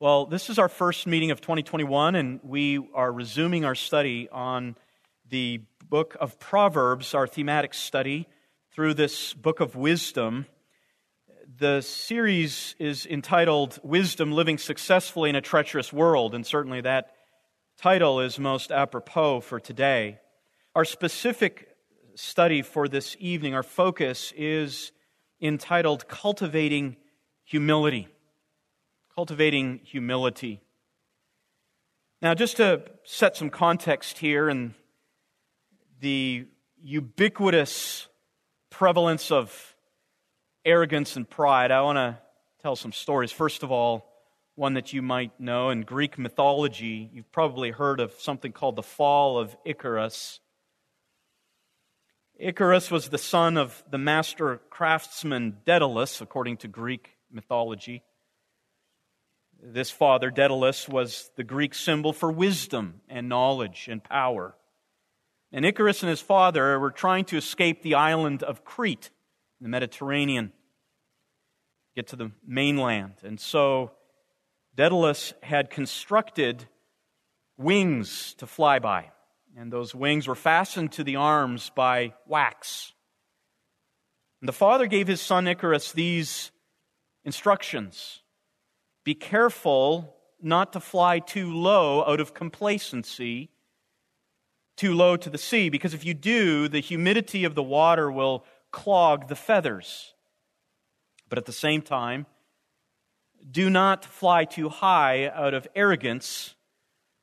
Well, this is our first meeting of 2021, and we are resuming our study on the book of Proverbs, our thematic study through this book of wisdom. The series is entitled Wisdom Living Successfully in a Treacherous World, and certainly that title is most apropos for today. Our specific study for this evening, our focus is entitled Cultivating Humility cultivating humility. Now, just to set some context here and the ubiquitous prevalence of arrogance and pride, I want to tell some stories. First of all, one that you might know in Greek mythology, you've probably heard of something called the fall of Icarus. Icarus was the son of the master craftsman Daedalus, according to Greek mythology. This father, Daedalus, was the Greek symbol for wisdom and knowledge and power. And Icarus and his father were trying to escape the island of Crete in the Mediterranean, get to the mainland. And so Daedalus had constructed wings to fly by. And those wings were fastened to the arms by wax. And the father gave his son Icarus these instructions be careful not to fly too low out of complacency, too low to the sea, because if you do, the humidity of the water will clog the feathers. But at the same time, do not fly too high out of arrogance,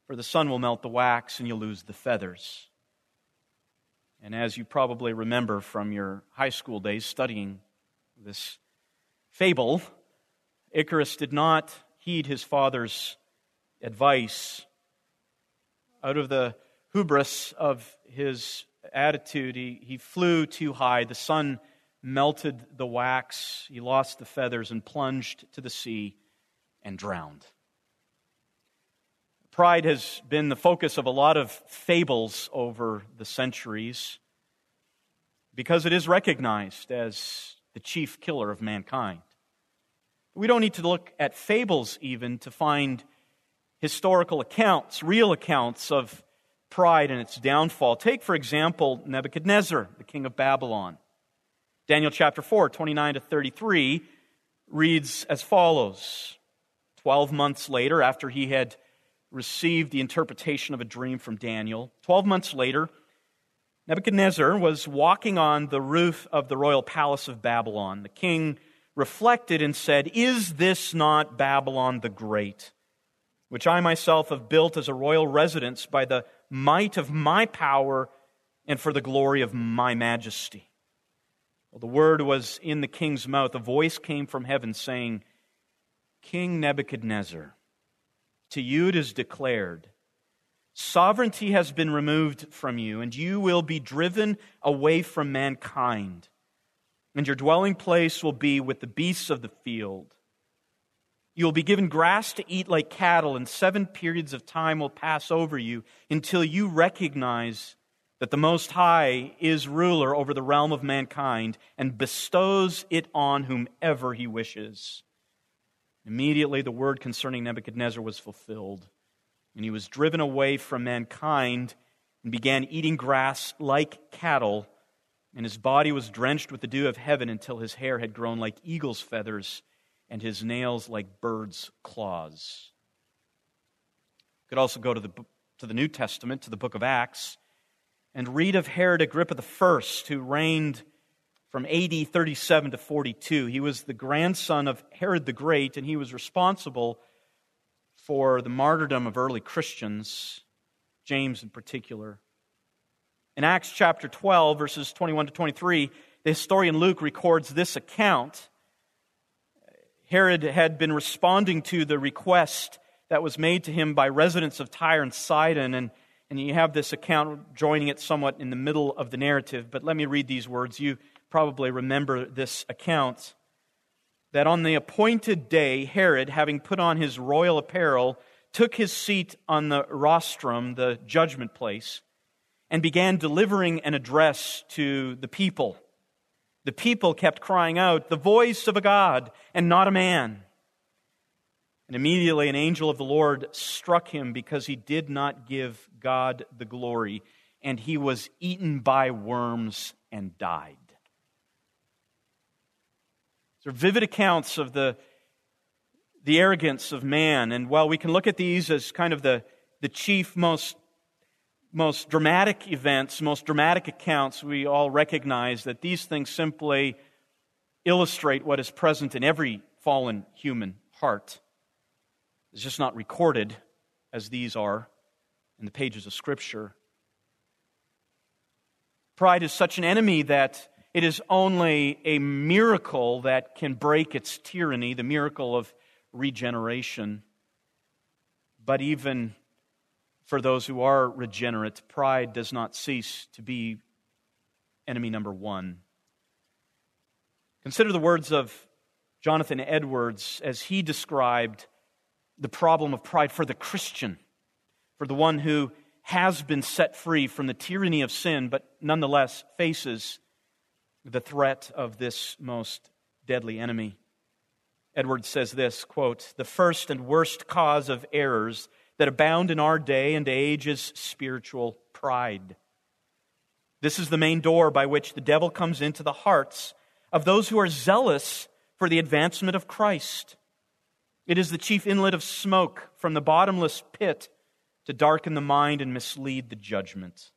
for the sun will melt the wax and you'll lose the feathers. And as you probably remember from your high school days studying this fable, Icarus did not heed his father's advice. Out of the hubris of his attitude, he, he flew too high. The sun melted the wax. He lost the feathers and plunged to the sea and drowned. Pride has been the focus of a lot of fables over the centuries because it is recognized as the chief killer of mankind. We don't need to look at fables even to find historical accounts, real accounts of pride and its downfall. Take, for example, Nebuchadnezzar, the king of Babylon. Daniel chapter 4, 29 to 33 reads as follows Twelve months later, after he had received the interpretation of a dream from Daniel, twelve months later, Nebuchadnezzar was walking on the roof of the royal palace of Babylon. The king reflected and said, Is this not Babylon the Great, which I myself have built as a royal residence by the might of my power and for the glory of my majesty? Well, the word was in the king's mouth. A voice came from heaven saying, King Nebuchadnezzar, to you it is declared, Sovereignty has been removed from you, and you will be driven away from mankind and your dwelling place will be with the beasts of the field. You will be given grass to eat like cattle, and seven periods of time will pass over you until you recognize that the Most High is ruler over the realm of mankind and bestows it on whomever he wishes. Immediately, the word concerning Nebuchadnezzar was fulfilled, and he was driven away from mankind and began eating grass like cattle and his body was drenched with the dew of heaven until his hair had grown like eagle's feathers and his nails like birds' claws. You could also go to the, to the New Testament, to the book of Acts, and read of Herod Agrippa I, who reigned from AD 37 to 42. He was the grandson of Herod the Great, and he was responsible for the martyrdom of early Christians, James in particular. In Acts chapter 12, verses 21 to 23, the historian Luke records this account. Herod had been responding to the request that was made to him by residents of Tyre and Sidon, and, and you have this account joining it somewhat in the middle of the narrative. But let me read these words. You probably remember this account. That on the appointed day, Herod, having put on his royal apparel, took his seat on the rostrum, the judgment place and began delivering an address to the people. The people kept crying out, The voice of a God and not a man. And immediately an angel of the Lord struck him because he did not give God the glory, and he was eaten by worms and died. These are vivid accounts of the, the arrogance of man. And while we can look at these as kind of the, the chief, most, most dramatic events, most dramatic accounts, we all recognize that these things simply illustrate what is present in every fallen human heart. It's just not recorded as these are in the pages of Scripture. Pride is such an enemy that it is only a miracle that can break its tyranny, the miracle of regeneration. But even for those who are regenerate, pride does not cease to be enemy number one. Consider the words of Jonathan Edwards as he described the problem of pride for the Christian, for the one who has been set free from the tyranny of sin, but nonetheless faces the threat of this most deadly enemy. Edwards says this quote, The first and worst cause of errors that abound in our day and age is spiritual pride. This is the main door by which the devil comes into the hearts of those who are zealous for the advancement of Christ. It is the chief inlet of smoke from the bottomless pit to darken the mind and mislead the judgment.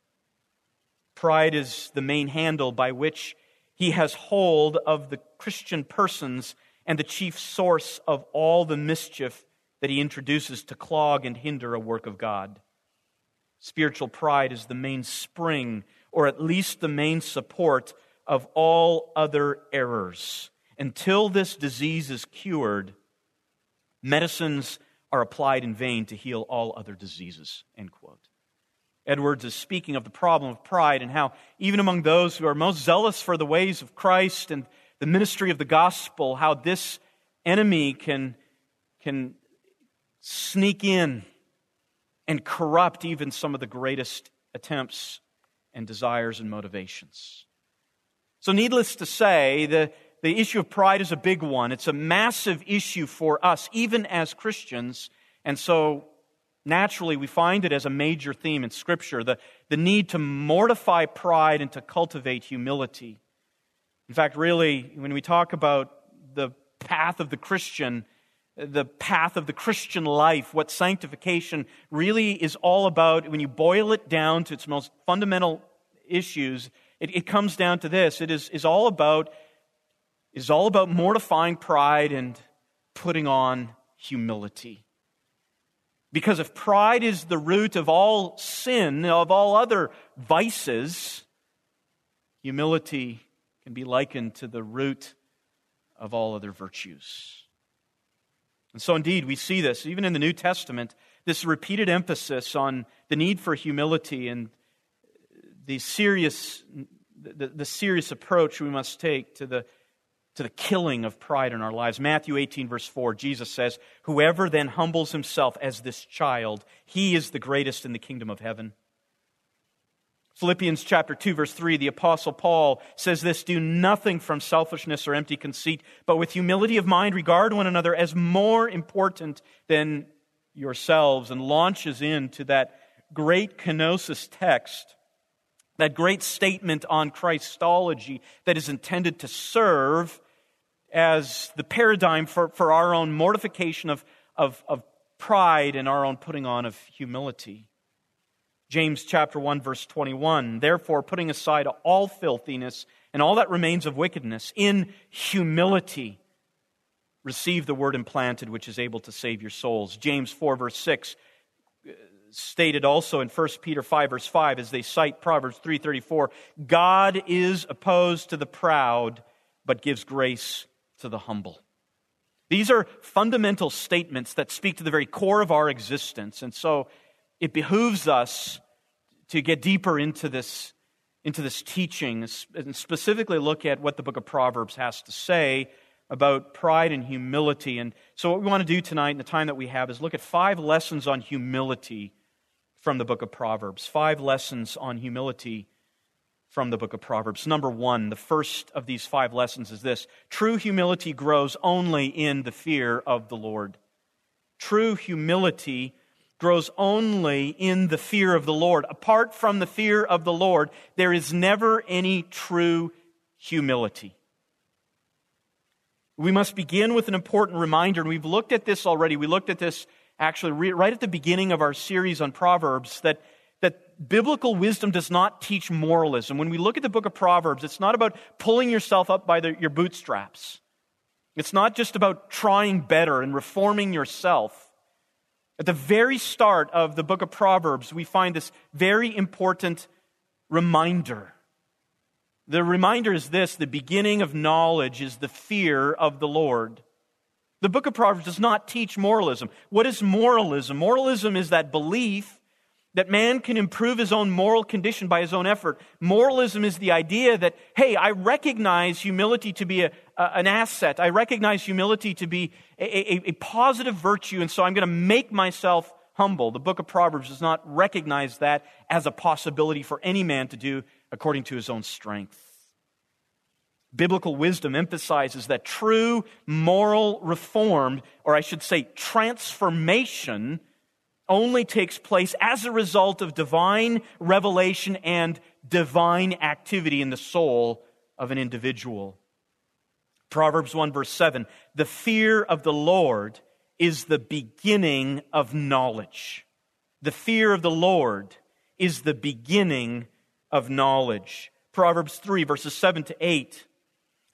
Pride is the main handle by which he has hold of the Christian persons and the chief source of all the mischief that he introduces to clog and hinder a work of God. Spiritual pride is the main spring, or at least the main support, of all other errors. Until this disease is cured, Medicines are applied in vain to heal all other diseases. End quote. Edwards is speaking of the problem of pride and how, even among those who are most zealous for the ways of Christ and the ministry of the gospel, how this enemy can, can sneak in and corrupt even some of the greatest attempts and desires and motivations. So, needless to say, the, the issue of pride is a big one. It's a massive issue for us, even as Christians. And so, naturally, we find it as a major theme in Scripture the, the need to mortify pride and to cultivate humility. In fact, really, when we talk about the path of the Christian, the path of the Christian life, what sanctification really is all about, when you boil it down to its most fundamental issues, it, it comes down to this. It is, is all about is all about mortifying pride and putting on humility. Because if pride is the root of all sin, of all other vices, humility can be likened to the root of all other virtues. And so, indeed, we see this, even in the New Testament, this repeated emphasis on the need for humility and the serious, the, the serious approach we must take to the to the killing of pride in our lives. Matthew 18, verse 4, Jesus says, Whoever then humbles himself as this child, he is the greatest in the kingdom of heaven. Philippians chapter 2 verse 3 the apostle Paul says this do nothing from selfishness or empty conceit but with humility of mind regard one another as more important than yourselves and launches into that great kenosis text that great statement on Christology that is intended to serve as the paradigm for, for our own mortification of, of, of pride and our own putting on of humility. James chapter 1 verse 21 therefore putting aside all filthiness and all that remains of wickedness in humility receive the word implanted which is able to save your souls James 4 verse 6 uh, stated also in 1 Peter 5 verse 5 as they cite Proverbs 3:34 God is opposed to the proud but gives grace to the humble. These are fundamental statements that speak to the very core of our existence. And so it behooves us to get deeper into this, into this teaching and specifically look at what the book of Proverbs has to say about pride and humility. And so, what we want to do tonight in the time that we have is look at five lessons on humility from the book of Proverbs. Five lessons on humility from the book of Proverbs. Number one, the first of these five lessons is this true humility grows only in the fear of the Lord. True humility grows only in the fear of the Lord. Apart from the fear of the Lord, there is never any true humility. We must begin with an important reminder, and we've looked at this already. We looked at this actually right at the beginning of our series on Proverbs that, that biblical wisdom does not teach moralism. When we look at the book of Proverbs, it's not about pulling yourself up by the, your bootstraps. It's not just about trying better and reforming yourself. At the very start of the book of Proverbs, we find this very important reminder the reminder is this the beginning of knowledge is the fear of the Lord. The book of Proverbs does not teach moralism. What is moralism? Moralism is that belief that man can improve his own moral condition by his own effort. Moralism is the idea that, hey, I recognize humility to be a, a, an asset. I recognize humility to be a, a, a positive virtue, and so I'm going to make myself humble. The book of Proverbs does not recognize that as a possibility for any man to do according to his own strength. Biblical wisdom emphasizes that true moral reform, or I should say transformation, only takes place as a result of divine revelation and divine activity in the soul of an individual. Proverbs 1, verse 7 The fear of the Lord is the beginning of knowledge. The fear of the Lord is the beginning of knowledge. Proverbs 3, verses 7 to 8.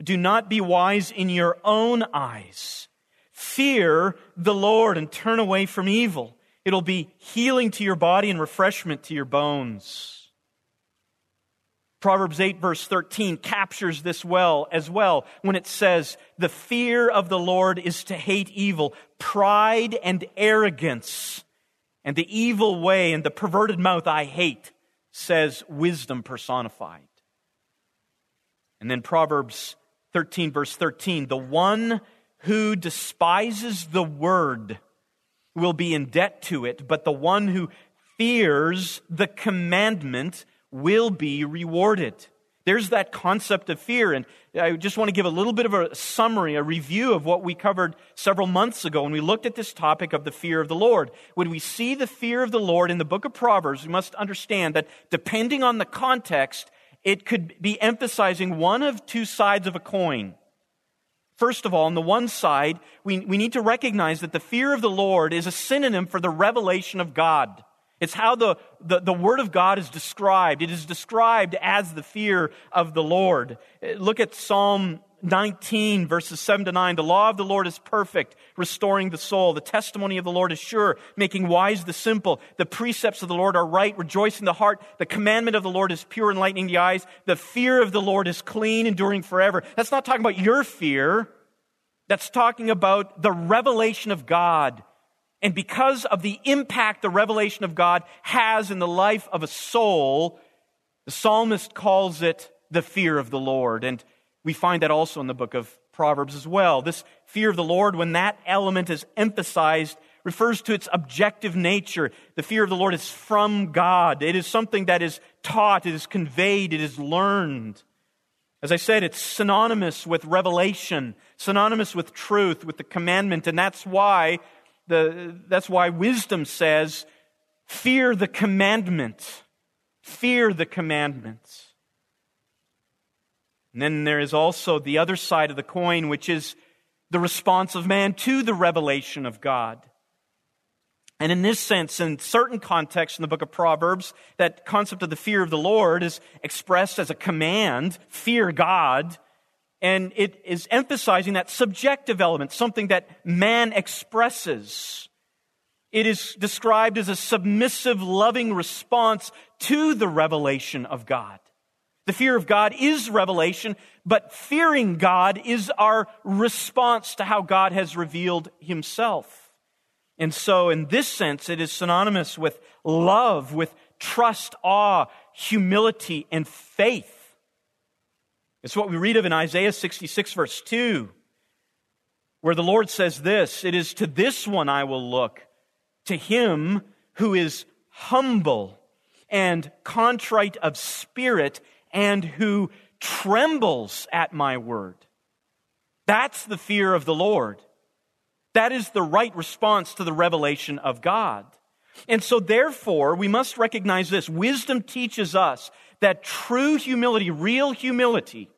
Do not be wise in your own eyes. Fear the Lord and turn away from evil. It'll be healing to your body and refreshment to your bones. Proverbs 8, verse 13 captures this well as well when it says, The fear of the Lord is to hate evil, pride and arrogance, and the evil way and the perverted mouth I hate says wisdom personified. And then Proverbs 13, verse 13 the one who despises the word will be in debt to it, but the one who fears the commandment will be rewarded. There's that concept of fear. And I just want to give a little bit of a summary, a review of what we covered several months ago when we looked at this topic of the fear of the Lord. When we see the fear of the Lord in the book of Proverbs, we must understand that depending on the context, it could be emphasizing one of two sides of a coin. First of all, on the one side, we, we need to recognize that the fear of the Lord is a synonym for the revelation of God. It's how the, the, the, Word of God is described. It is described as the fear of the Lord. Look at Psalm 19, verses 7 to 9. The law of the Lord is perfect, restoring the soul. The testimony of the Lord is sure, making wise the simple. The precepts of the Lord are right, rejoicing the heart. The commandment of the Lord is pure, enlightening the eyes. The fear of the Lord is clean, enduring forever. That's not talking about your fear. That's talking about the revelation of God and because of the impact the revelation of God has in the life of a soul, the psalmist calls it the fear of the Lord. And we find that also in the book of Proverbs as well. This fear of the Lord, when that element is emphasized, refers to its objective nature. The fear of the Lord is from God. It is something that is taught, it is conveyed, it is learned. As I said, it's synonymous with revelation, synonymous with truth, with the commandment, and that's why the, that's why wisdom says, fear the commandment. Fear the commandments. And then there is also the other side of the coin, which is the response of man to the revelation of God. And in this sense, in certain contexts in the book of Proverbs, that concept of the fear of the Lord is expressed as a command, fear God, and it is emphasizing that subjective element, something that man expresses. It is described as a submissive, loving response to the revelation of God. The fear of God is revelation, but fearing God is our response to how God has revealed himself. And so, in this sense, it is synonymous with love, with trust, awe, humility, and faith. It's what we read of in Isaiah 66, verse 2, where the Lord says this It is to this one I will look, to him who is humble and contrite of spirit and who trembles at my word. That's the fear of the Lord. That is the right response to the revelation of God. And so, therefore, we must recognize this. Wisdom teaches us that true humility, real humility,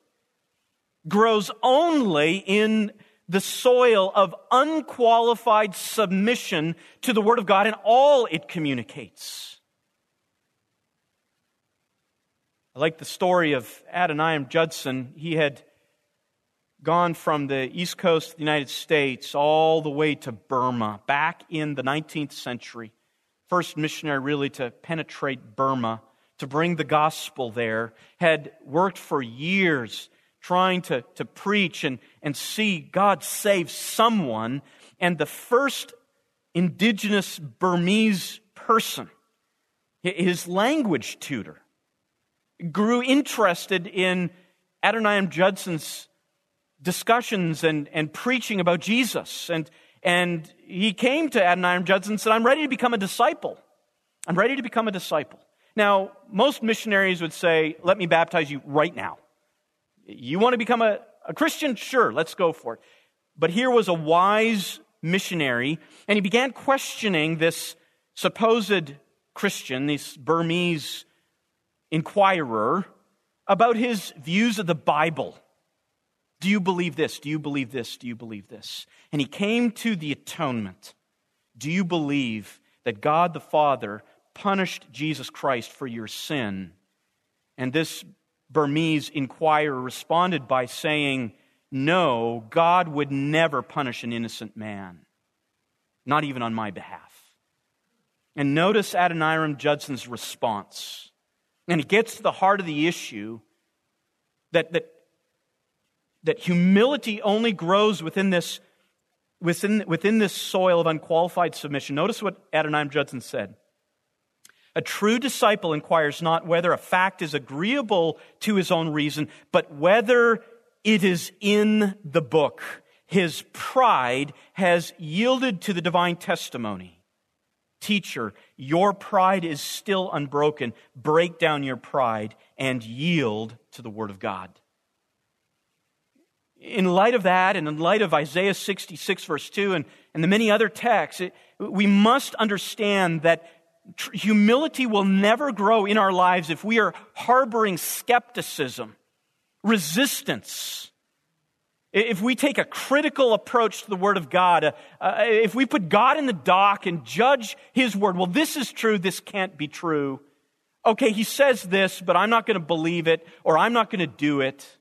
grows only in the soil of unqualified submission to the Word of God and all it communicates. I like the story of Adoniram Judson. He had gone from the east coast of the United States all the way to Burma back in the 19th century. First missionary really to penetrate Burma, to bring the gospel there, had worked for years trying to, to preach and, and see God save someone. And the first indigenous Burmese person, his language tutor, grew interested in Adoniram Judson's discussions and, and preaching about Jesus. And, and he came to Adoniram Judson and said, I'm ready to become a disciple. I'm ready to become a disciple. Now, most missionaries would say, Let me baptize you right now. You want to become a, a Christian? Sure, let's go for it. But here was a wise missionary, and he began questioning this supposed Christian, this Burmese inquirer, about his views of the Bible. Do you believe this? Do you believe this? Do you believe this? And he came to the atonement. Do you believe that God the Father punished Jesus Christ for your sin? And this Burmese inquirer responded by saying, No, God would never punish an innocent man, not even on my behalf. And notice Adoniram Judson's response. And it gets to the heart of the issue that, that, that humility only grows within this, within, within this soil of unqualified submission. Notice what Adoniram Judson said. A true disciple inquires not whether a fact is agreeable to his own reason, but whether it is in the book. His pride has yielded to the divine testimony. Teacher, your pride is still unbroken. Break down your pride and yield to the Word of God. In light of that, and in light of Isaiah 66, verse 2, and, and the many other texts, it, we must understand that humility will never grow in our lives if we are harboring skepticism, resistance. If we take a critical approach to the Word of God, uh, uh, if we put God in the dock and judge His Word, well, this is true, this can't be true. Okay, He says this, but I'm not going to believe it, or I'm not going to do it.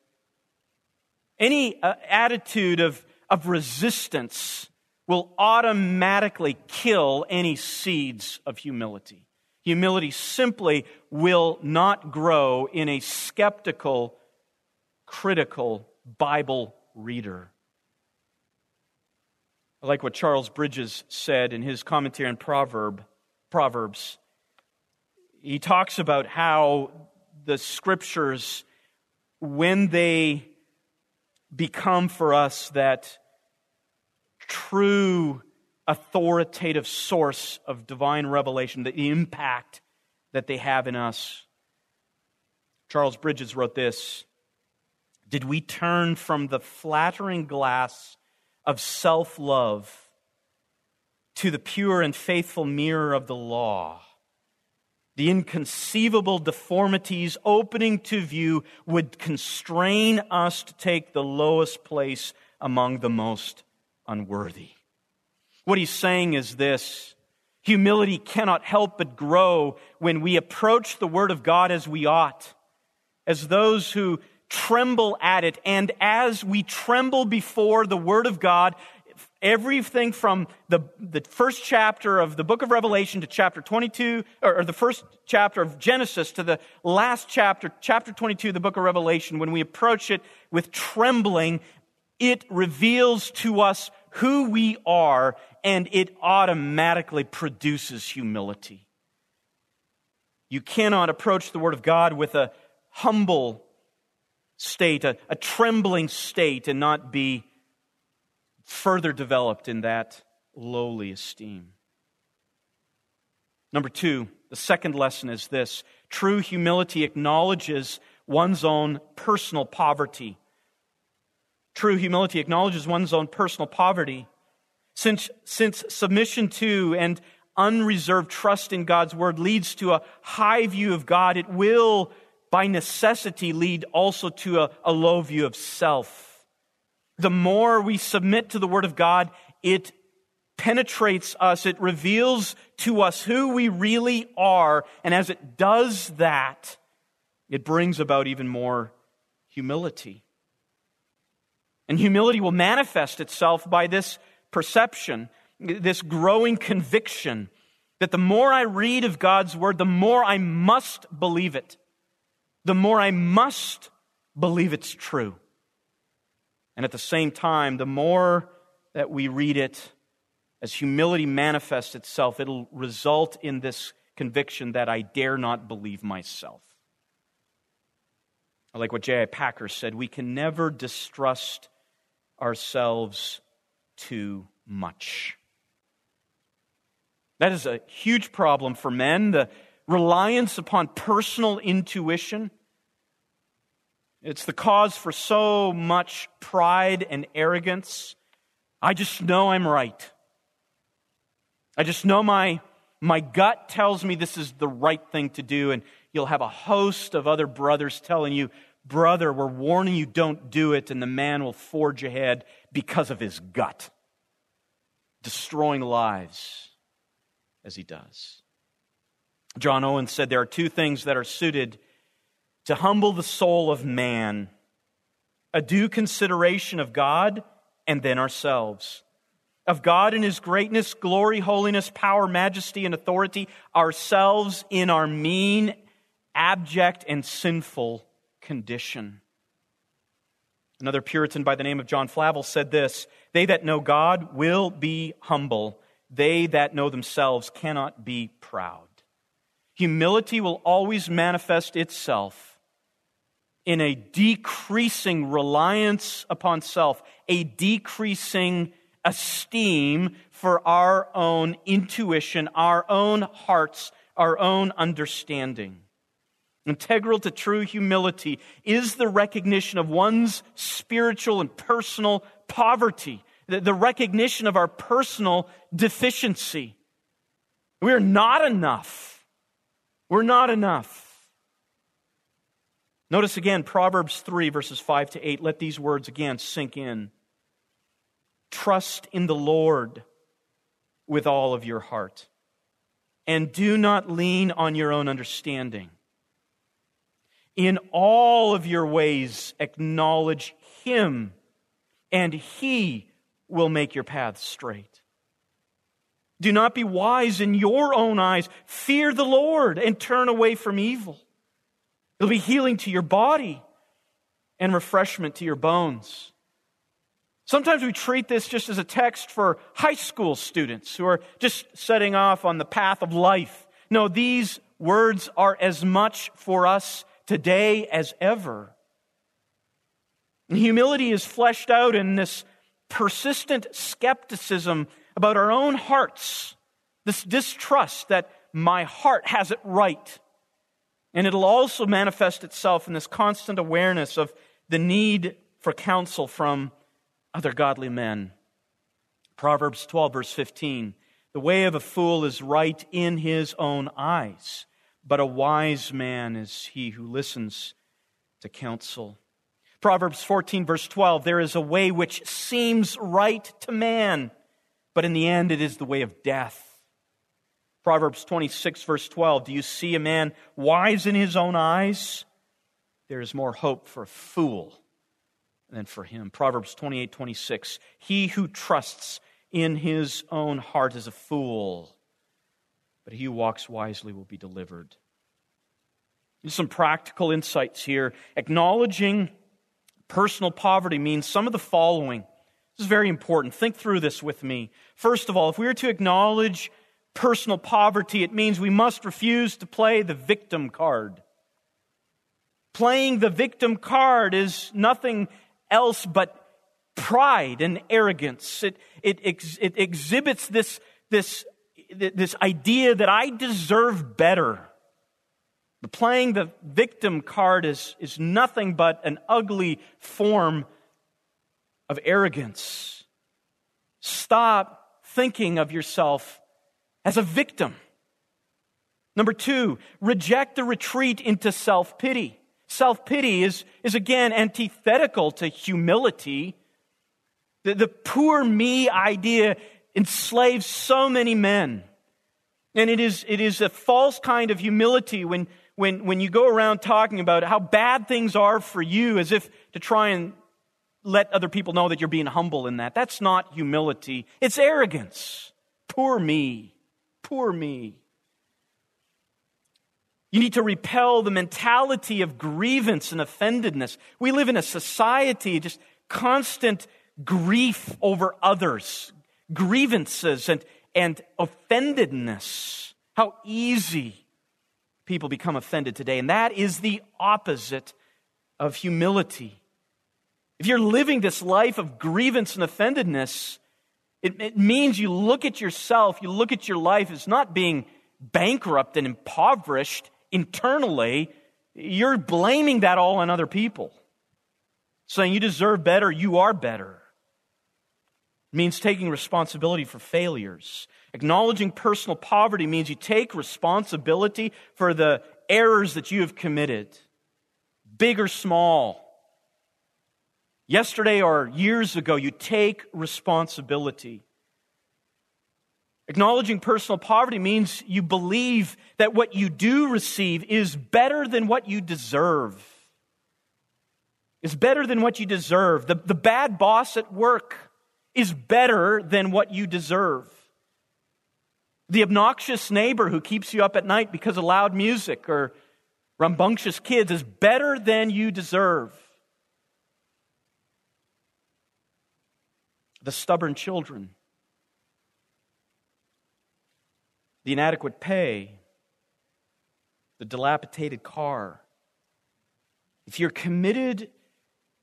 Any uh, attitude of, of resistance will automatically kill any seeds of humility. Humility simply will not grow in a skeptical, critical Bible reader. I like what Charles Bridges said in his commentary on Proverb, Proverbs. He talks about how the scriptures, when they become for us that true authoritative source of divine revelation, the impact that they have in us. Charles Bridges wrote this Did we turn from the flattering glass of self love to the pure and faithful mirror of the law? The inconceivable deformities opening to view would constrain us to take the lowest place among the most unworthy. What he's saying is this humility cannot help but grow when we approach the Word of God as we ought, as those who tremble at it. And as we tremble before the Word of God, everything from the, the first chapter of the book of Revelation to chapter 22, or, the first chapter of Genesis to the last chapter, chapter 22 of the book of Revelation, when we approach it with trembling, it reveals to us who we are and it automatically produces humility. You cannot approach the Word of God with a humble state, a, a trembling state, and not be further developed in that lowly esteem. Number two, the second lesson is this true humility acknowledges one's own personal poverty True humility acknowledges one's own personal poverty. Since, since submission to and unreserved trust in God's word leads to a high view of God, it will, by necessity, lead also to a, a low view of self. The more we submit to the word of God, it penetrates us, it reveals to us who we really are, and as it does that, it brings about even more humility. And humility will manifest itself by this perception, this growing conviction that the more I read of God's word, the more I must believe it. The more I must believe it's true. And at the same time, the more that we read it, as humility manifests itself, it'll result in this conviction that I dare not believe myself. Like what J.I. Packer said we can never distrust ourselves too much. That is a huge problem for men, the reliance upon personal intuition. It's the cause for so much pride and arrogance. I just know I'm right. I just know my, my gut tells me this is the right thing to do, and you'll have a host of other brothers telling you, Brother, we're warning you, don't do it, and the man will forge ahead because of his gut, destroying lives as he does. John Owen said there are two things that are suited to humble the soul of man a due consideration of God and then ourselves of God in His greatness, glory, holiness, power, majesty, and authority, ourselves in our mean, abject, and sinful condition. Another Puritan by the name of John Flavel said this They that know God will be humble, they that know themselves cannot be proud. Humility will always manifest itself in a decreasing reliance upon self, a decreasing esteem for our own intuition, our own hearts, our own understanding. Integral to true humility is the recognition of one's spiritual and personal poverty, the recognition of our personal deficiency. We're not enough. We're not enough. Notice again Proverbs 3, verses 5 to 8. Let these words again sink in. Trust in the Lord with all of your heart. And do not lean on your own understanding. In all of your ways, acknowledge Him, and He will make your paths straight. Do not be wise in your own eyes. Fear the Lord and turn away from evil. It'll be healing to your body and refreshment to your bones. Sometimes we treat this just as a text for high school students who are just setting off on the path of life. No, these words are as much for us today as ever. And humility is fleshed out in this persistent skepticism about our own hearts, this distrust that my heart has it right. And it'll also manifest itself in this constant awareness of the need for counsel from other godly men. Proverbs 12, verse 15 The way of a fool is right in his own eyes, but a wise man is he who listens to counsel. Proverbs 14, verse 12 There is a way which seems right to man, but in the end it is the way of death. Proverbs 26, verse 12 Do you see a man wise in his own eyes? There is more hope for a fool than for him. Proverbs 28 26. He who trusts in his own heart is a fool, but he who walks wisely will be delivered. Some practical insights here. Acknowledging personal poverty means some of the following. This is very important. Think through this with me. First of all, if we are to acknowledge personal poverty, it means we must refuse to play the victim card. Playing the victim card is nothing else but pride and arrogance. It, it, ex, it exhibits this, this, this idea that I deserve better. But playing the victim card is, is nothing but an ugly form of arrogance. Stop thinking of yourself as a victim. Number two, reject the retreat into self pity. Self pity is, is again antithetical to humility. The, the poor me idea enslaves so many men. And it is, it is a false kind of humility when, when, when you go around talking about how bad things are for you as if to try and let other people know that you're being humble in that. That's not humility. It's arrogance. Poor me. Poor me. You need to repel the mentality of grievance and offendedness. We live in a society, just constant grief over others, grievances and, and offendedness. How easy people become offended today. And that is the opposite of humility. If you're living this life of grievance and offendedness, it, it means you look at yourself, you look at your life as not being bankrupt and impoverished internally. You're blaming that all on other people, saying you deserve better, you are better. It means taking responsibility for failures. Acknowledging personal poverty means you take responsibility for the errors that you have committed, big or small. Yesterday or years ago, you take responsibility. Acknowledging personal poverty means you believe that what you do receive is better than what you deserve. Is better than what you deserve. The, the bad boss at work is better than what you deserve. The obnoxious neighbor who keeps you up at night because of loud music or rambunctious kids is better than you deserve. The stubborn children, the inadequate pay, the dilapidated car. If you're committed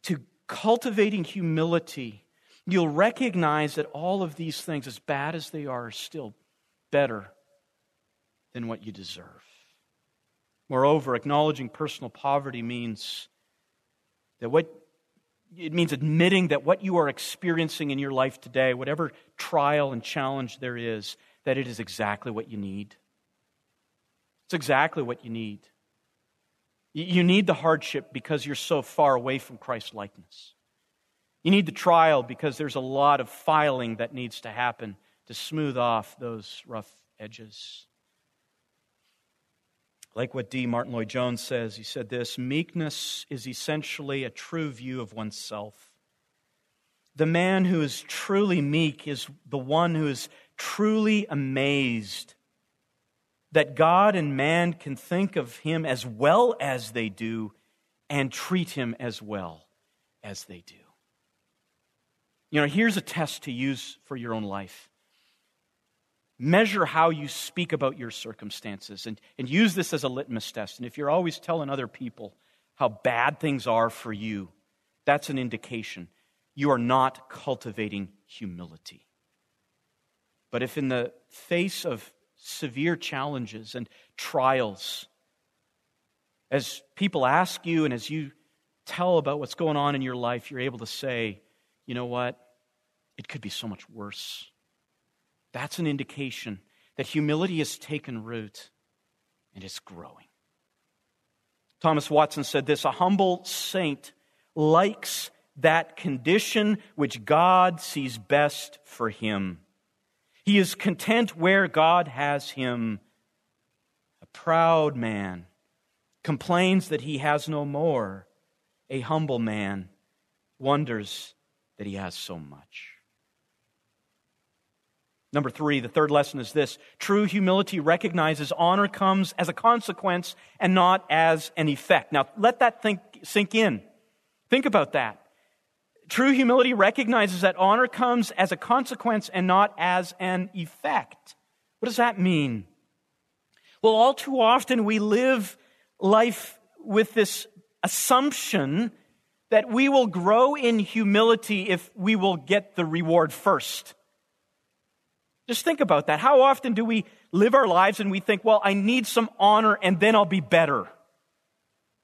to cultivating humility, you'll recognize that all of these things, as bad as they are, are still better than what you deserve. Moreover, acknowledging personal poverty means that what it means admitting that what you are experiencing in your life today, whatever trial and challenge there is, that it is exactly what you need. It's exactly what you need. You need the hardship because you're so far away from Christ's likeness. You need the trial because there's a lot of filing that needs to happen to smooth off those rough edges. Like what D. Martyn Lloyd Jones says, he said this meekness is essentially a true view of oneself. The man who is truly meek is the one who is truly amazed that God and man can think of him as well as they do and treat him as well as they do. You know, here's a test to use for your own life. Measure how you speak about your circumstances and, and use this as a litmus test. And if you're always telling other people how bad things are for you, that's an indication you are not cultivating humility. But if in the face of severe challenges and trials, as people ask you and as you tell about what's going on in your life, you're able to say, you know what? It could be so much worse. That's an indication that humility has taken root and is growing. Thomas Watson said this a humble saint likes that condition which God sees best for him. He is content where God has him. A proud man complains that he has no more. A humble man wonders that he has so much. Number three, the third lesson is this true humility recognizes honor comes as a consequence and not as an effect. Now, let that think, sink in. Think about that. True humility recognizes that honor comes as a consequence and not as an effect. What does that mean? Well, all too often we live life with this assumption that we will grow in humility if we will get the reward first. Just think about that. How often do we live our lives and we think, well, I need some honor and then I'll be better?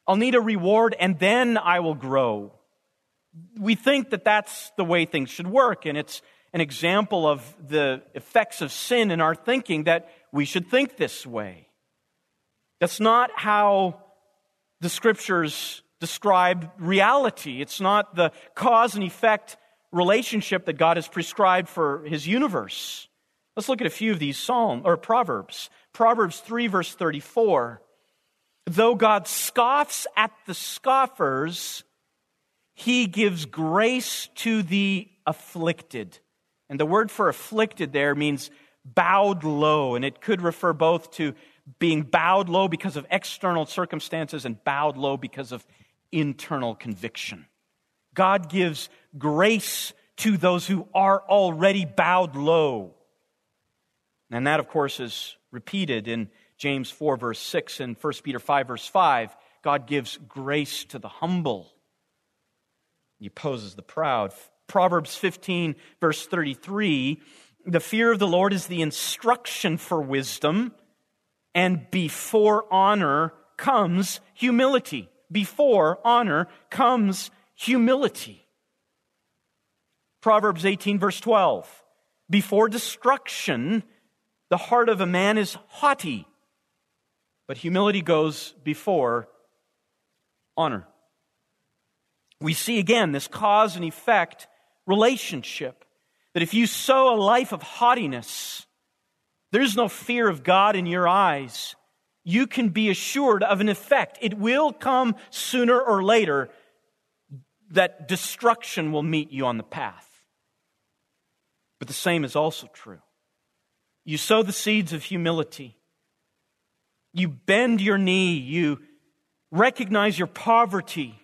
I'll need a reward and then I will grow. We think that that's the way things should work, and it's, an example of the effects of sin in our thinking that we should think this way. That's not how the scriptures describe reality. It's not the cause and effect relationship that God has prescribed for his universe. Let's look at a few of these psalm or proverbs. Proverbs 3 verse 34. Though God scoffs at the scoffers, he gives grace to the afflicted. And the word for afflicted there means bowed low, and it could refer both to being bowed low because of external circumstances and bowed low because of internal conviction. God gives grace to those who are already bowed low. And that, of course, is repeated in James 4, verse 6, and 1 Peter 5, verse 5. God gives grace to the humble. He opposes the proud. Proverbs 15, verse 33 the fear of the Lord is the instruction for wisdom, and before honor comes humility. Before honor comes humility. Proverbs 18, verse 12. Before destruction, the heart of a man is haughty, but humility goes before honor. We see again this cause and effect relationship. That if you sow a life of haughtiness, there's no fear of God in your eyes, you can be assured of an effect. It will come sooner or later that destruction will meet you on the path. But the same is also true. You sow the seeds of humility. You bend your knee. You recognize your poverty.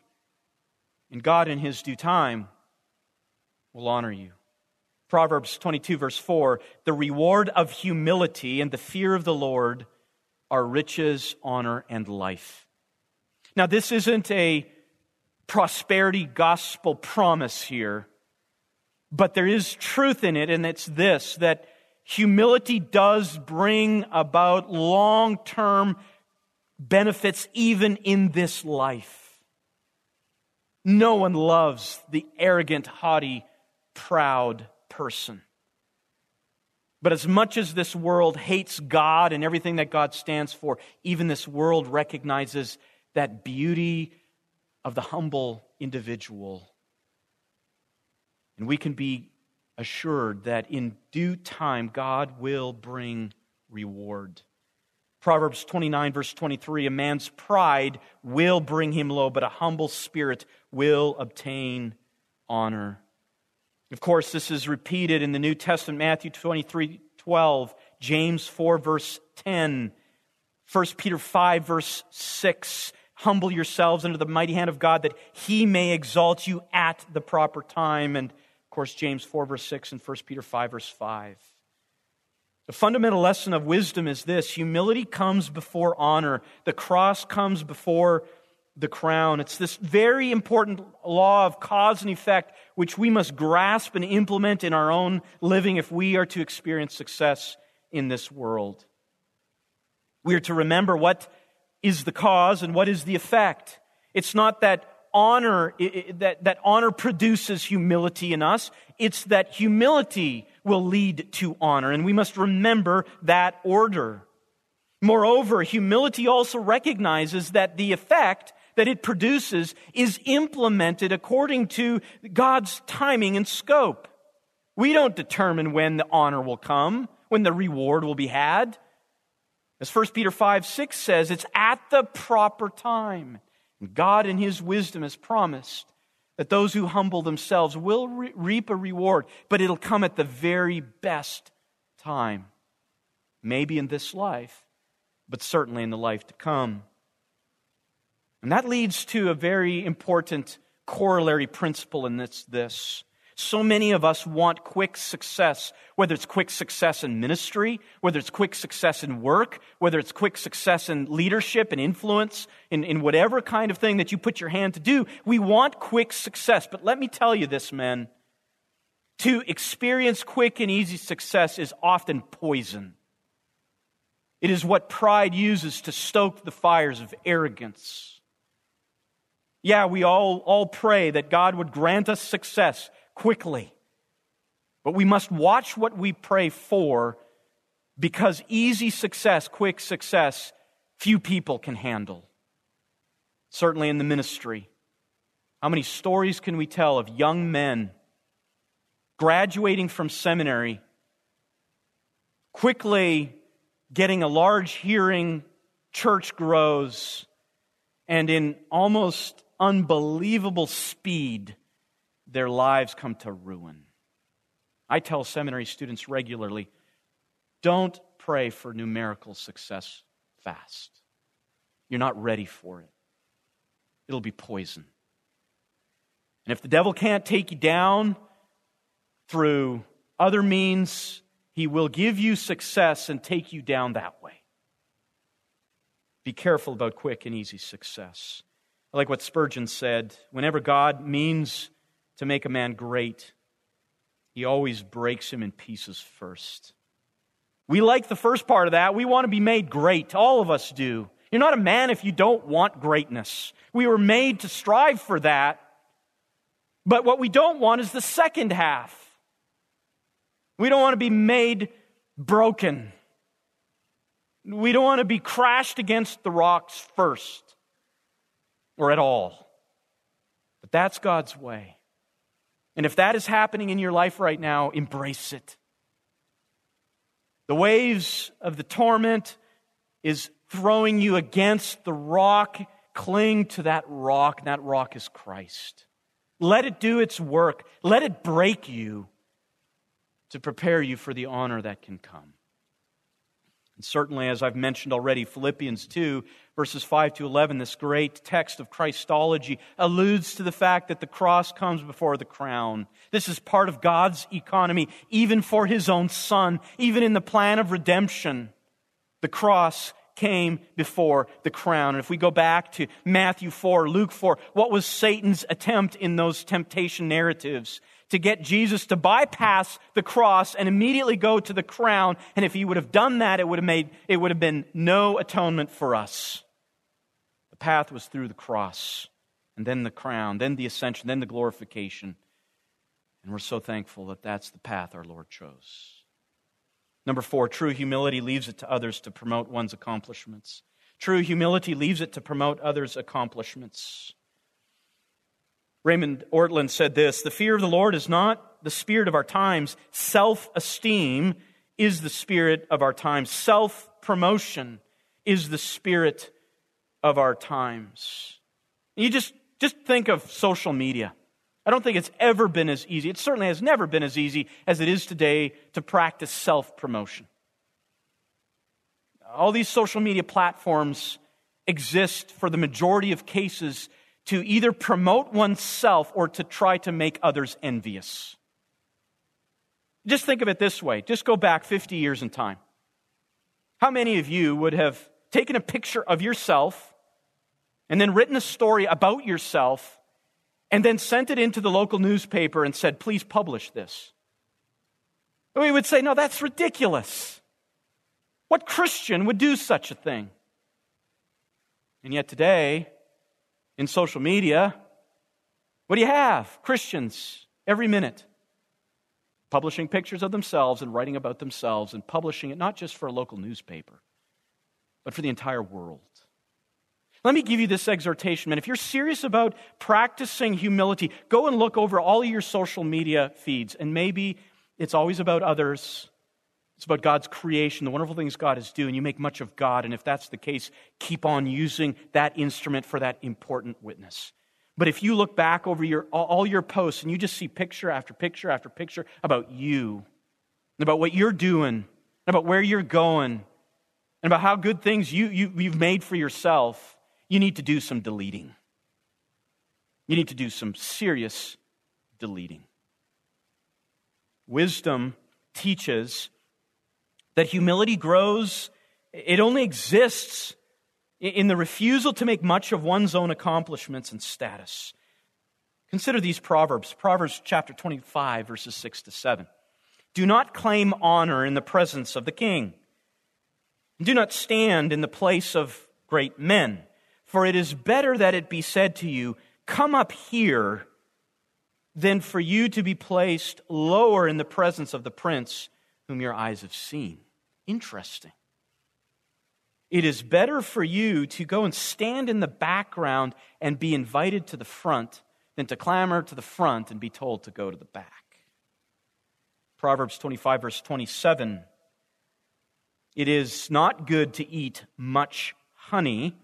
And God, in His due time, will honor you. Proverbs 22, verse 4 The reward of humility and the fear of the Lord are riches, honor, and life. Now, this isn't a prosperity gospel promise here, but there is truth in it, and it's this that humility does bring about long term benefits even in this life. No one loves the arrogant, haughty, proud person. But as much as this world hates God and everything that God stands for, even this world recognizes that beauty of the humble individual. And we can be assured that in due time, God will bring reward. Proverbs 29, verse 23 A man's pride will bring him low, but a humble spirit will obtain honor. Of course, this is repeated in the New Testament, Matthew 23 12, James 4, verse 10, 1 Peter 5, verse 6. Humble yourselves under the mighty hand of God that he may exalt you at the proper time. And course, James 4, verse 6, and 1 Peter 5, verse 5. The fundamental lesson of wisdom is this humility comes before honor, the cross comes before the crown. It's this very important law of cause and effect which we must grasp and implement in our own living if we are to experience success in this world. We are to remember what is the cause and what is the effect. It's not that honor that, that honor produces humility in us. It's that humility will lead to honor. And we must remember that order. Moreover, humility also recognizes that the effect that it produces is implemented according to God's timing and scope. We don't determine when the honor will come, when the reward will be had. As 1 Peter 5 6 says, it's at the proper time. And God, in His wisdom, has promised that those who humble themselves will re- reap a reward, but it'll come at the very best time. Maybe in this life, but certainly in the life to come. And that leads to a very important corollary principle in this, this. So many of us want quick success, whether it's quick success in ministry, whether it's quick success in work, whether it's quick success in leadership and influence, in, in whatever kind of thing that you put your hand to do. We want quick success. But let me tell you this, men. To experience quick and easy success is often poison. It is what pride uses to stoke the fires of arrogance. Yeah, we all, all pray that God would grant us success quickly. But we must watch what we pray for because easy success, quick success, few people can handle. Certainly in the ministry. How many stories can we tell of young men graduating from seminary, quickly getting a large hearing, church grows, and in almost unbelievable speed, their lives come to ruin. I tell seminary students regularly don't pray for numerical success fast. You're not ready for it, it'll be poison. And if the devil can't take you down through other means, he will give you success and take you down that way. Be careful about quick and easy success. I like what Spurgeon said whenever God means to make a man great, he always breaks him in pieces first. We like the first part of that. We want to be made great. All of us do. You're not a man if you don't want greatness. We were made to strive for that. But what we don't want is the second half. We don't want to be made broken. We don't want to be crashed against the rocks first or at all. But that's God's way. And if that is happening in your life right now, embrace it. The waves of the torment is throwing you against the rock. Cling to that rock, that rock is Christ. Let it do its work. Let it break you to prepare you for the honor that can come. And certainly, as I've mentioned already, Philippians 2, verses 5 to 11, this great text of Christology alludes to the fact that the cross comes before the crown. This is part of God's economy, even for his own son, even in the plan of redemption. The cross came before the crown. And if we go back to Matthew 4, Luke 4, what was Satan's attempt in those temptation narratives? To get Jesus to bypass the cross and immediately go to the crown. And if he would have done that, it would have made, it would have been no atonement for us. The path was through the cross, and then the crown, then the ascension, then the glorification. And we're so thankful that that's the path our Lord chose. Number four, true humility leaves it to others to promote one's accomplishments. True humility leaves it to promote others' accomplishments. Raymond Ortlund said this The fear of the Lord is not the spirit of our times, self esteem is the spirit of our times, self promotion is the spirit of our times. You just, just think of social media. I don't think it's ever been as easy. It certainly has never been as easy as it is today to practice self promotion. All these social media platforms exist for the majority of cases to either promote oneself or to try to make others envious. Just think of it this way just go back 50 years in time. How many of you would have taken a picture of yourself and then written a story about yourself and then sent it into the local newspaper and said, please publish this? We would say, no, that's ridiculous. What Christian would do such a thing? And yet today, in social media, what do you have? Christians, every minute, publishing pictures of themselves and writing about themselves and publishing it not just for a local newspaper, but for the entire world. Let me give you this exhortation, man. If you're serious about practicing humility, go and look over all your social media feeds. And maybe it's always about others, it's about God's creation, the wonderful things God is doing. You make much of God, and if that's the case, keep on using that instrument for that important witness. But if you look back over your, all your posts and you just see picture after picture after picture about you, about what you're doing, about where you're going, and about how good things you, you, you've made for yourself, you need to do some deleting. You need to do some serious deleting. Wisdom teaches that humility grows, it only exists in the refusal to make much of one's own accomplishments and status. Consider these Proverbs, Proverbs chapter 25, verses 6 to 7. Do not claim honor in the presence of the king. Do not stand in the place of great men, for it is better that it be said to you, Come up here, than for you to be placed lower in the presence of the prince whom your eyes have seen. Interesting. It is better for you to go and stand in the background and be invited to the front than to clamor to the front and be told to go to the back. Proverbs 25, verse 27. It is not good to eat much honey,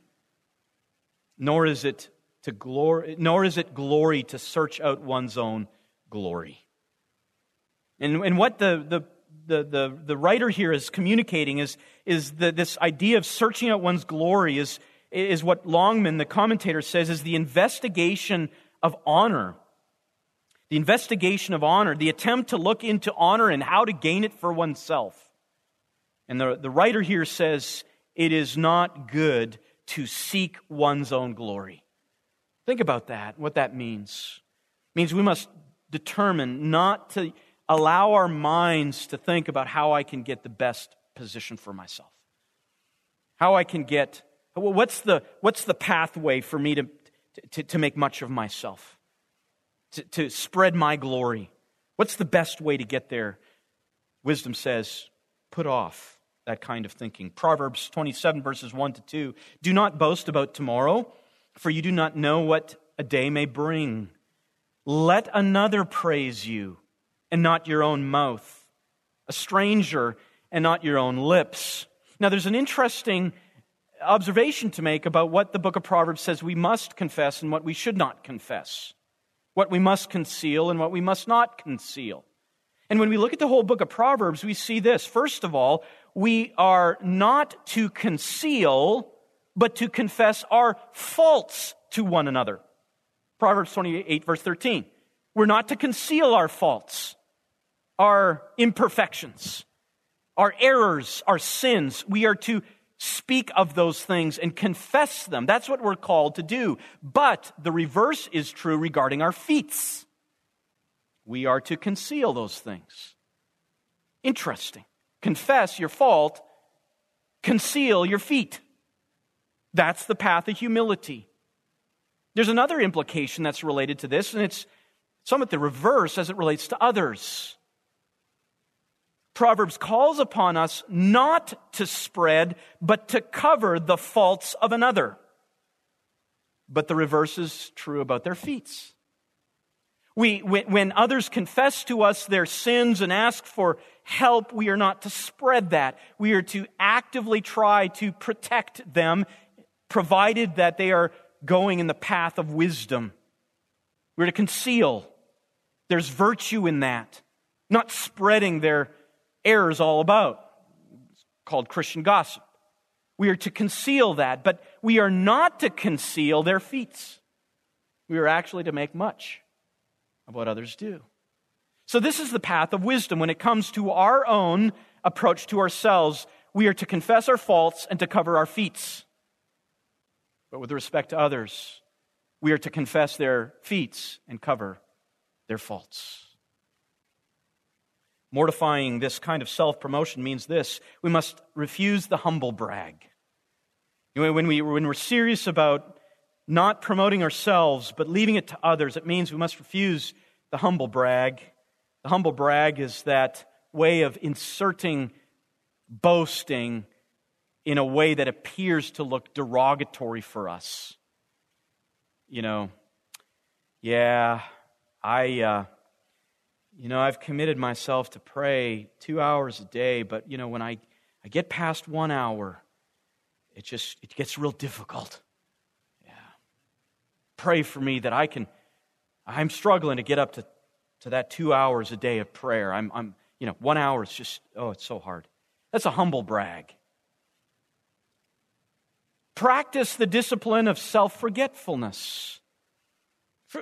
nor is it to glory, nor is it glory to search out one's own glory. And, and what the, the, the, the, the writer here is communicating is, is that this idea of searching out one's glory is, is what Longman, the commentator, says is the investigation of honor. The investigation of honor, the attempt to look into honor and how to gain it for oneself. And the, the writer here says it is not good to seek one's own glory. Think about that, what that means. It means we must determine not to allow our minds to think about how I can get the best position for myself. How I can get, what's the, what's the pathway for me to, to, to make much of myself? To, to spread my glory? What's the best way to get there? Wisdom says, put off that kind of thinking. Proverbs 27, verses 1 to 2. Do not boast about tomorrow for you do not know what a day may bring. Let another praise you, and not your own mouth, a stranger, and not your own lips. Now, there's an interesting observation to make about what the book of Proverbs says we must confess and what we should not confess, what we must conceal and what we must not conceal. And when we look at the whole book of Proverbs, we see this. First of all, we are not to conceal but to confess our faults to one another. Proverbs 28, verse 13. We're not to conceal our faults, our imperfections, our errors, our sins. We are to speak of those things and confess them. That's what we're called to do. But the reverse is true regarding our feats. We are to conceal those things. Interesting. Confess your fault, conceal your feat. That's the path of humility. There's another implication that's related to this, and it's somewhat the reverse as it relates to others. Proverbs calls upon us not to spread, but to cover the faults of another. But the reverse is true about their feats. We, when others confess to us their sins and ask for help, we are not to spread that. We are to actively try to protect them provided that they are going in the path of wisdom. We're to conceal. There's virtue in that, not spreading their errors all about. It's called Christian gossip. We are to conceal that, but we are not to conceal their feats. We are actually to make much of what others do. So, this is the path of wisdom. When it comes to our own approach to ourselves, we are to confess our faults and to cover our feats. But with respect to others, we are to confess their feats and cover their faults. Mortifying this kind of self promotion means this we must refuse the humble brag. When, we, when we're serious about not promoting ourselves, but leaving it to others, it means we must refuse the humble brag. The humble brag is that way of inserting boasting in a way that appears to look derogatory for us. You know, yeah, I, uh, you know, I've committed myself to pray two hours a day, but, you know, when I, I get past one hour, it just, it gets real difficult. Yeah. Pray for me that I can, I'm struggling to get up to, to that two hours a day of prayer. I'm, I'm, you know, one hour is just, oh, it's so hard. That's a humble brag. Practice the discipline of self forgetfulness.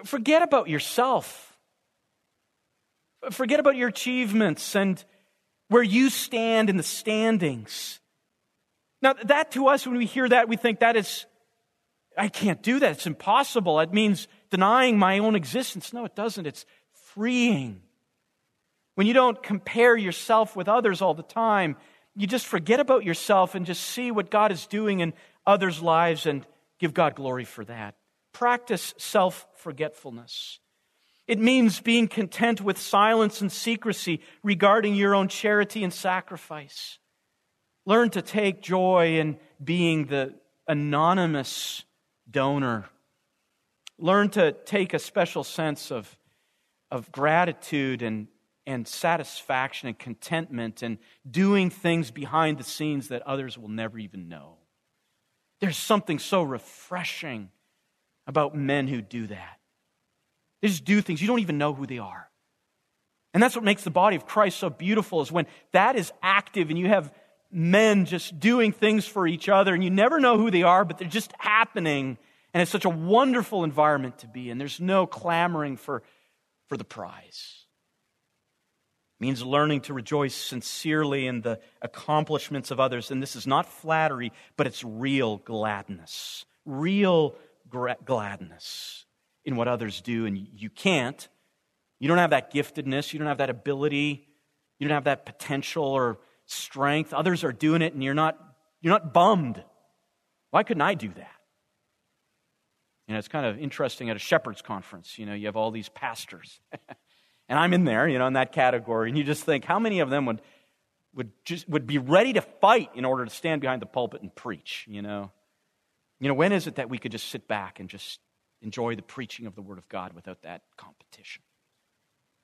Forget about yourself. Forget about your achievements and where you stand in the standings. Now, that to us, when we hear that, we think that is, I can't do that. It's impossible. It means denying my own existence. No, it doesn't. It's freeing. When you don't compare yourself with others all the time, you just forget about yourself and just see what God is doing in others' lives and give God glory for that. Practice self forgetfulness. It means being content with silence and secrecy regarding your own charity and sacrifice. Learn to take joy in being the anonymous donor. Learn to take a special sense of, of gratitude and, and satisfaction and contentment and doing things behind the scenes that others will never even know. There's something so refreshing about men who do that. They just do things. You don't even know who they are. And that's what makes the body of Christ so beautiful is when that is active and you have men just doing things for each other and you never know who they are, but they're just happening. And it's such a wonderful environment to be in. There's no clamoring for, for the prize. Means learning to rejoice sincerely in the accomplishments of others. And this is not flattery, but it's real gladness. Real gladness in what others do, and you can't. You don't have that giftedness, you don't have that ability, you don't have that potential or strength. Others are doing it, and you're not, you're not bummed. Why couldn't I do that? You know, it's kind of interesting at a shepherd's conference. You know, you have all these pastors. and I'm in there, you know, in that category. And you just think, how many of them would, would, just, would be ready to fight in order to stand behind the pulpit and preach, you know? You know, when is it that we could just sit back and just enjoy the preaching of the Word of God without that competition.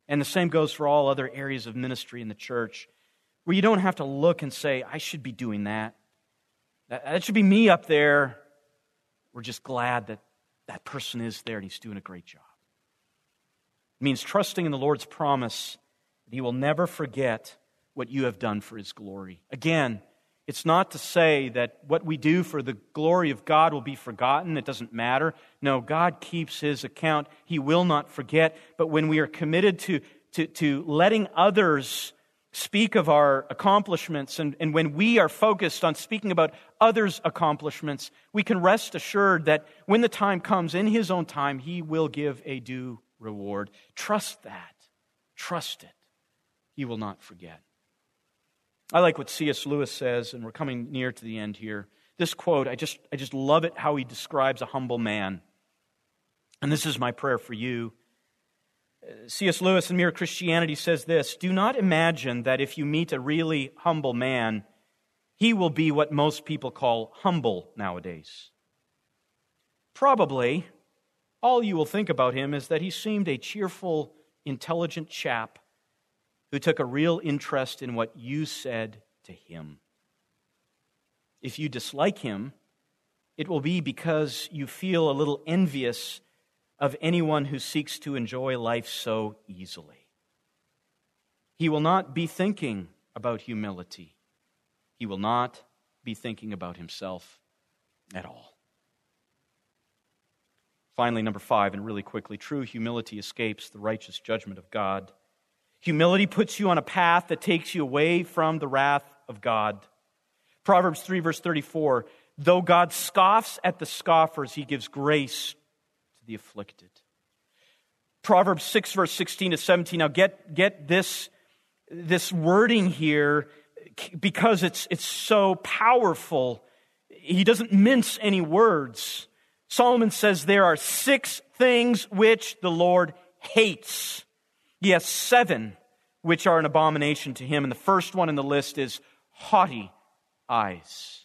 And the same goes for all other areas of ministry in the church, where you don't have to look and say, I should be doing that. That, should be me up there. We're just glad that that person is there and he's doing a great job. It means trusting in the Lord's promise that he will never forget what you have done for his glory. Again, it's not to say that what we do for the glory of God will be forgotten. It doesn't matter. No, God keeps his account. He will not forget. But when we are committed to, to, to letting others speak of our accomplishments, and, and when we are focused on speaking about others' accomplishments, we can rest assured that when the time comes, in his own time, he will give a due reward. Trust that. Trust it. He will not forget. I like what C.S. Lewis says, and we're coming near to the end here. This quote, I just, I just love it how he describes a humble man. And this is my prayer for you. Uh, C.S. Lewis in Mere Christianity says this Do not imagine that if you meet a really humble man, he will be what most people call humble nowadays. Probably, all you will think about him is that he seemed a cheerful, intelligent chap who took a real interest in what you said to him. If you dislike him, it will be because you feel a little envious of anyone who seeks to enjoy life so easily. He will not be thinking about humility. He will not be thinking about himself at all. Finally, number five, and really quickly, true humility escapes the righteous judgment of God. Humility puts you on a path that takes you away from the wrath of God. Proverbs 3, verse 34 Though God scoffs at the scoffers, he gives grace to the afflicted. Proverbs 6, verse 16 to 17. Now, get, get this, this wording here because it's, it's so powerful. He doesn't mince any words. Solomon says there are six things which the Lord hates. He has seven which are an abomination to him. And the first one in the list is haughty eyes.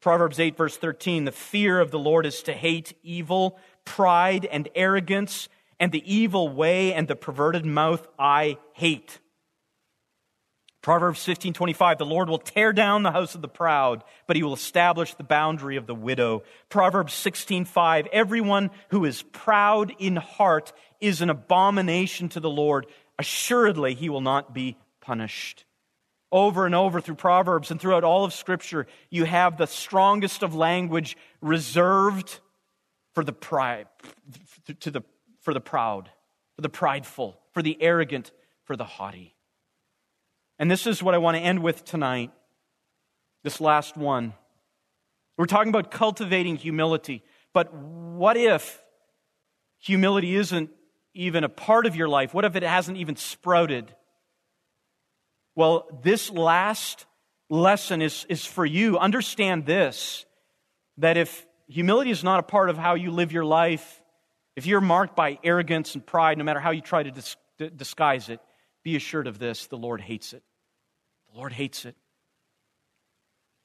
Proverbs 8, verse 13 the fear of the Lord is to hate evil, pride and arrogance, and the evil way and the perverted mouth I hate. Proverbs 15:25 The Lord will tear down the house of the proud, but he will establish the boundary of the widow. Proverbs 16:5 Everyone who is proud in heart is an abomination to the Lord. Assuredly he will not be punished. Over and over through Proverbs and throughout all of scripture, you have the strongest of language reserved for the pride to the for the proud, for the prideful, for the arrogant, for the haughty. And this is what I want to end with tonight. This last one. We're talking about cultivating humility. But what if humility isn't even a part of your life? What if it hasn't even sprouted? Well, this last lesson is, is for you. Understand this that if humility is not a part of how you live your life, If you're marked by arrogance and pride, no matter how you try to dis- disguise it, be assured of this the Lord hates it. The Lord hates it.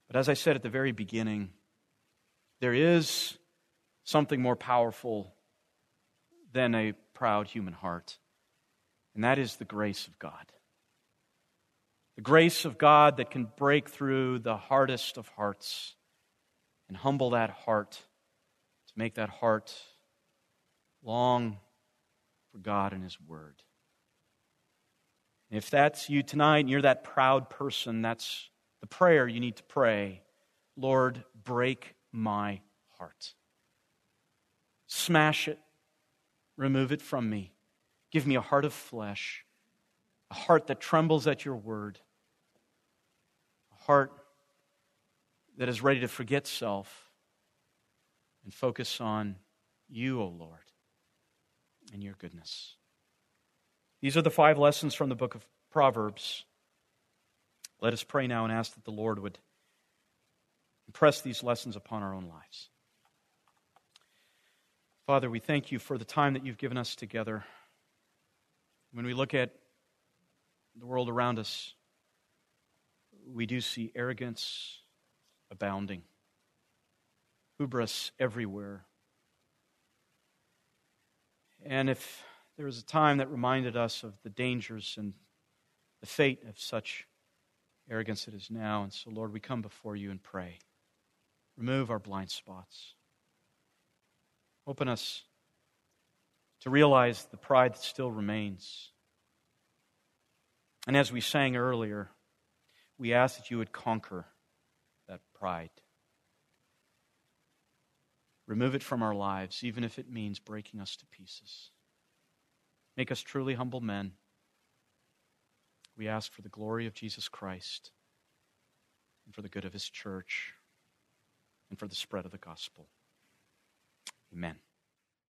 But as I said at the very beginning, there is something more powerful than a proud human heart, and that is the grace of God. The grace of God that can break through the hardest of hearts and humble that heart to make that heart long for God and His Word. And if that's you tonight and you're that proud person, that's the prayer you need to pray Lord, break my heart. Smash it, remove it from me. Give me a heart of flesh, a heart that trembles at your word, a heart that is ready to forget self and focus on you, O oh Lord, and your goodness. These are the five lessons from the book of Proverbs. Let us pray now and ask that the Lord would impress these lessons upon our own lives. Father, we thank you for the time that you've given us together. When we look at the world around us, we do see arrogance abounding, hubris everywhere. And if there was a time that reminded us of the dangers and the fate of such arrogance it is now. And so, Lord, we come before you and pray. Remove our blind spots. Open us to realize the pride that still remains. And as we sang earlier, we ask that you would conquer that pride. Remove it from our lives, even if it means breaking us to pieces. Make us truly humble men. We ask for the glory of Jesus Christ and for the good of his church and for the spread of the gospel. Amen.